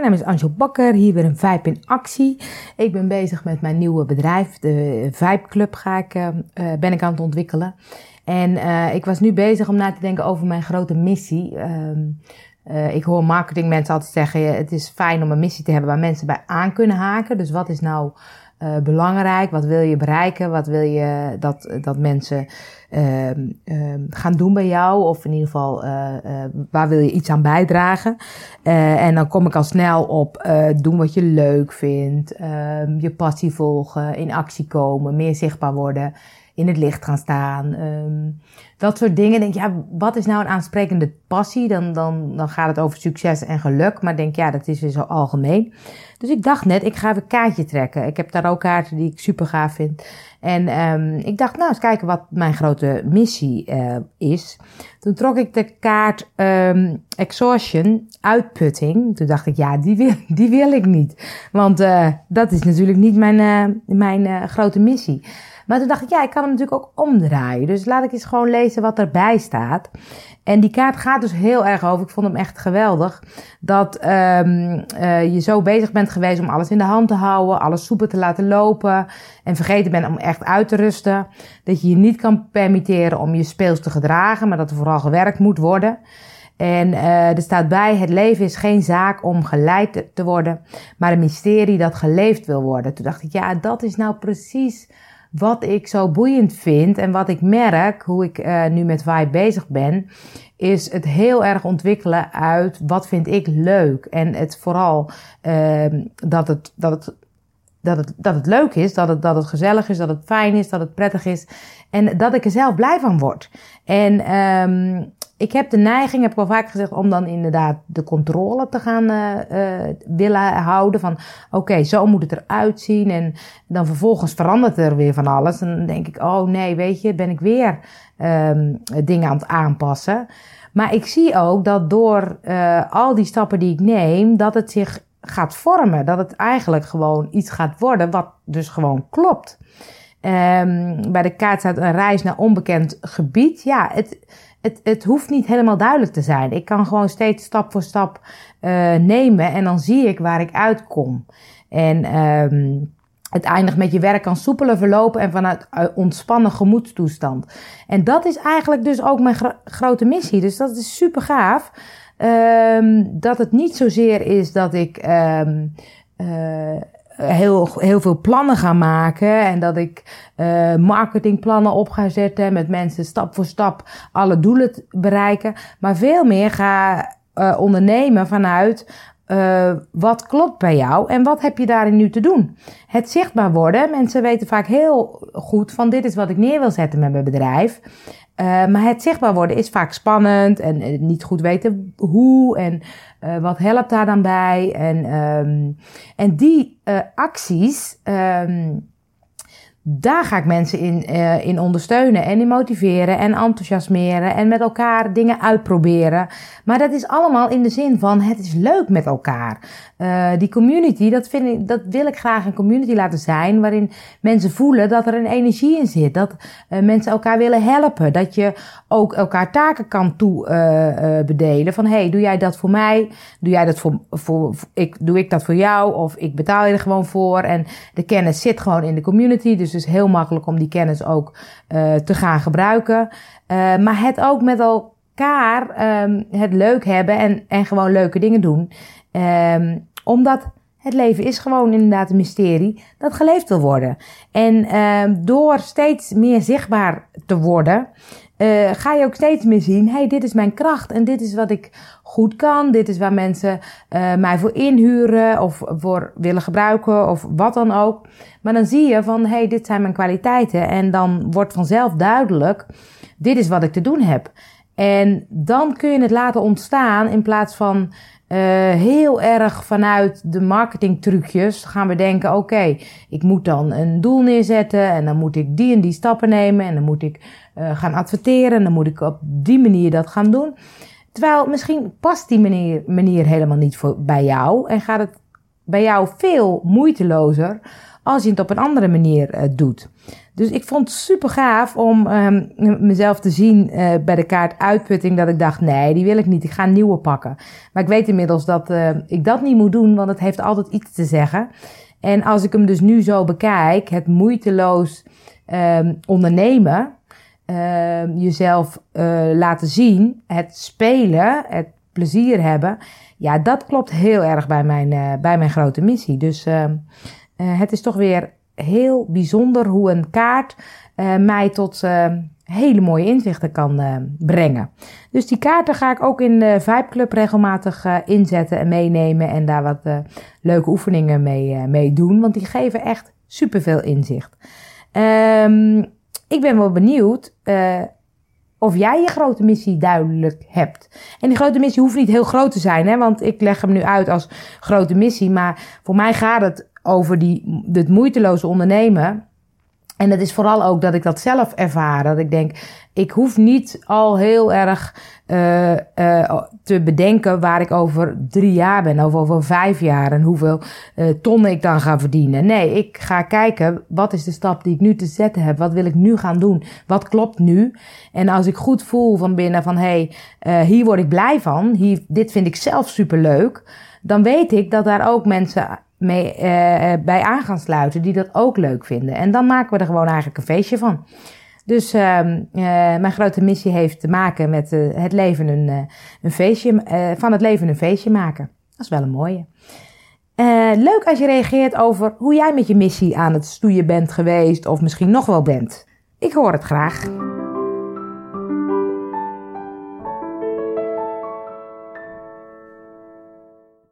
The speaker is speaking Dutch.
Mijn naam is Angel Bakker, hier weer een Vibe in actie. Ik ben bezig met mijn nieuwe bedrijf, de Vibe Club ga ik, uh, ben ik aan het ontwikkelen. En uh, ik was nu bezig om na te denken over mijn grote missie. Uh, ik hoor marketingmensen altijd zeggen, het is fijn om een missie te hebben waar mensen bij aan kunnen haken. Dus wat is nou uh, belangrijk? Wat wil je bereiken? Wat wil je dat, dat mensen uh, uh, gaan doen bij jou? Of in ieder geval, uh, waar wil je iets aan bijdragen? en dan kom ik al snel op doen wat je leuk vindt, ehm, je passie volgen, in actie komen, meer zichtbaar worden in het licht gaan staan. Um, dat soort dingen. Denk ja, wat is nou een aansprekende passie? Dan, dan, dan gaat het over succes en geluk. Maar denk, ja, dat is weer zo algemeen. Dus ik dacht net, ik ga even een kaartje trekken. Ik heb daar ook kaarten die ik super gaaf vind. En um, ik dacht, nou, eens kijken wat mijn grote missie uh, is. Toen trok ik de kaart um, exhaustion, uitputting. Toen dacht ik, ja, die wil, die wil ik niet. Want uh, dat is natuurlijk niet mijn, uh, mijn grote missie. Maar toen dacht ik, ja, ik kan hem natuurlijk ook omdraaien. Dus laat ik eens gewoon lezen wat erbij staat. En die kaart gaat dus heel erg over. Ik vond hem echt geweldig. Dat um, je zo bezig bent geweest om alles in de hand te houden, alles soepel te laten lopen. En vergeten bent om echt uit te rusten. Dat je je niet kan permitteren om je speels te gedragen, maar dat er vooral gewerkt moet worden. En uh, er staat bij: het leven is geen zaak om geleid te worden, maar een mysterie dat geleefd wil worden. Toen dacht ik, ja, dat is nou precies wat ik zo boeiend vind en wat ik merk, hoe ik uh, nu met Vibe bezig ben, is het heel erg ontwikkelen uit wat vind ik leuk. En het vooral uh, dat, het, dat, het, dat, het, dat het leuk is, dat het, dat het gezellig is, dat het fijn is, dat het prettig is. En dat ik er zelf blij van word. En um, ik heb de neiging, heb ik wel vaak gezegd, om dan inderdaad de controle te gaan uh, willen houden. Van oké, zo moet het eruit zien. En dan vervolgens verandert er weer van alles. En dan denk ik, oh nee, weet je, ben ik weer um, dingen aan het aanpassen. Maar ik zie ook dat door uh, al die stappen die ik neem, dat het zich gaat vormen. Dat het eigenlijk gewoon iets gaat worden wat dus gewoon klopt. Um, bij de kaart staat een reis naar onbekend gebied. Ja, het het, het hoeft niet helemaal duidelijk te zijn. Ik kan gewoon steeds stap voor stap uh, nemen en dan zie ik waar ik uitkom. En um, het eindigt met je werk kan soepeler verlopen en vanuit uh, ontspannen gemoedstoestand. En dat is eigenlijk dus ook mijn gro grote missie. Dus dat is super gaaf. Um, dat het niet zozeer is dat ik um, uh, heel, heel veel plannen ga maken. En dat ik uh, marketingplannen op ga zetten. Met mensen stap voor stap alle doelen bereiken. Maar veel meer ga uh, ondernemen vanuit wat klopt bij jou en wat heb je daarin nu te doen? Het zichtbaar worden. Mensen weten vaak heel goed van dit is wat ik neer wil zetten met mijn bedrijf. Uh, maar het zichtbaar worden is vaak spannend en uh, niet goed weten hoe en uh, wat helpt daar dan bij. En, um, en die acties, um, daar ga ik mensen in, uh, in ondersteunen en in motiveren en enthousiasmeren en met elkaar dingen uitproberen. Maar dat is allemaal in de zin van het is leuk met elkaar. Uh, die community, dat, vind ik, dat wil ik graag een community laten zijn waarin mensen voelen dat er een energie in zit. Dat uh, mensen elkaar willen helpen. Dat je ook elkaar taken kan toebedelen. van hey, doe jij dat voor mij? Doe jij dat voor, voor, ik, doe ik dat voor jou? Of ik betaal je er gewoon voor. En de kennis zit gewoon in de community. Dus is heel makkelijk om die kennis ook uh, te gaan gebruiken. Uh, maar het ook met elkaar um, het leuk hebben en, en gewoon leuke dingen doen. Um, omdat het leven is gewoon inderdaad een mysterie dat geleefd wil worden. En um, door steeds meer zichtbaar te worden, uh, ga je ook steeds meer zien, hey, dit is mijn kracht en dit is wat ik goed kan. Dit is waar mensen uh, mij voor inhuren of voor willen gebruiken of wat dan ook. Maar dan zie je van, hey, dit zijn mijn kwaliteiten. En dan wordt vanzelf duidelijk, dit is wat ik te doen heb. En dan kun je het laten ontstaan in plaats van uh, heel erg vanuit de marketingtrucjes gaan we denken: oké, ik moet dan een doel neerzetten en dan moet ik die en die stappen nemen en dan moet ik uh, gaan adverteren en dan moet ik op die manier dat gaan doen. Terwijl misschien past die manier, manier helemaal niet voor, bij jou en gaat het bij jou veel moeitelozer als je het op een andere manier uh, doet. Dus ik vond het super gaaf om um, mezelf te zien uh, bij de kaart uitputting. Dat ik dacht, nee, die wil ik niet. Ik ga nieuwe pakken. Maar ik weet inmiddels dat uh, ik dat niet moet doen, want het heeft altijd iets te zeggen. En als ik hem dus nu zo bekijk, het moeiteloos um, ondernemen, uh, jezelf laten zien, het spelen, het plezier hebben. Ja, dat klopt heel erg bij mijn, uh, bij mijn grote missie. Dus uh, het is toch weer heel bijzonder hoe een kaart mij tot hele mooie inzichten kan brengen. Dus die kaarten ga ik ook in de Vibe Club regelmatig inzetten en meenemen. En daar wat leuke oefeningen mee, mee doen. Want die geven echt superveel inzicht. Um, ik ben wel benieuwd of jij je grote missie duidelijk hebt. En die grote missie hoeft niet heel groot te zijn, hè? want ik leg hem nu uit als grote missie. Maar voor mij gaat het over die, het moeiteloze ondernemen. En dat is vooral ook dat ik dat zelf ervaar. Dat ik denk, ik hoef niet al heel erg uh, uh, te bedenken waar ik over drie jaar ben, of over vijf jaar en hoeveel uh, tonnen ik dan ga verdienen. Nee, ik ga kijken wat is de stap die ik nu te zetten heb. Wat wil ik nu gaan doen? Wat klopt nu? En als ik goed voel van binnen van hé, hey, hier word ik blij van, hier, dit vind ik zelf superleuk, dan weet ik dat daar ook mensen mee, bij aan gaan sluiten die dat ook leuk vinden. En dan maken we er gewoon eigenlijk een feestje van. Dus uh, uh, mijn grote missie heeft te maken met uh, het leven een, een feestje, van het leven een feestje maken. Dat is wel een mooie. leuk als je reageert over hoe jij met je missie aan het stoeien bent geweest of misschien nog wel bent. Ik hoor het graag.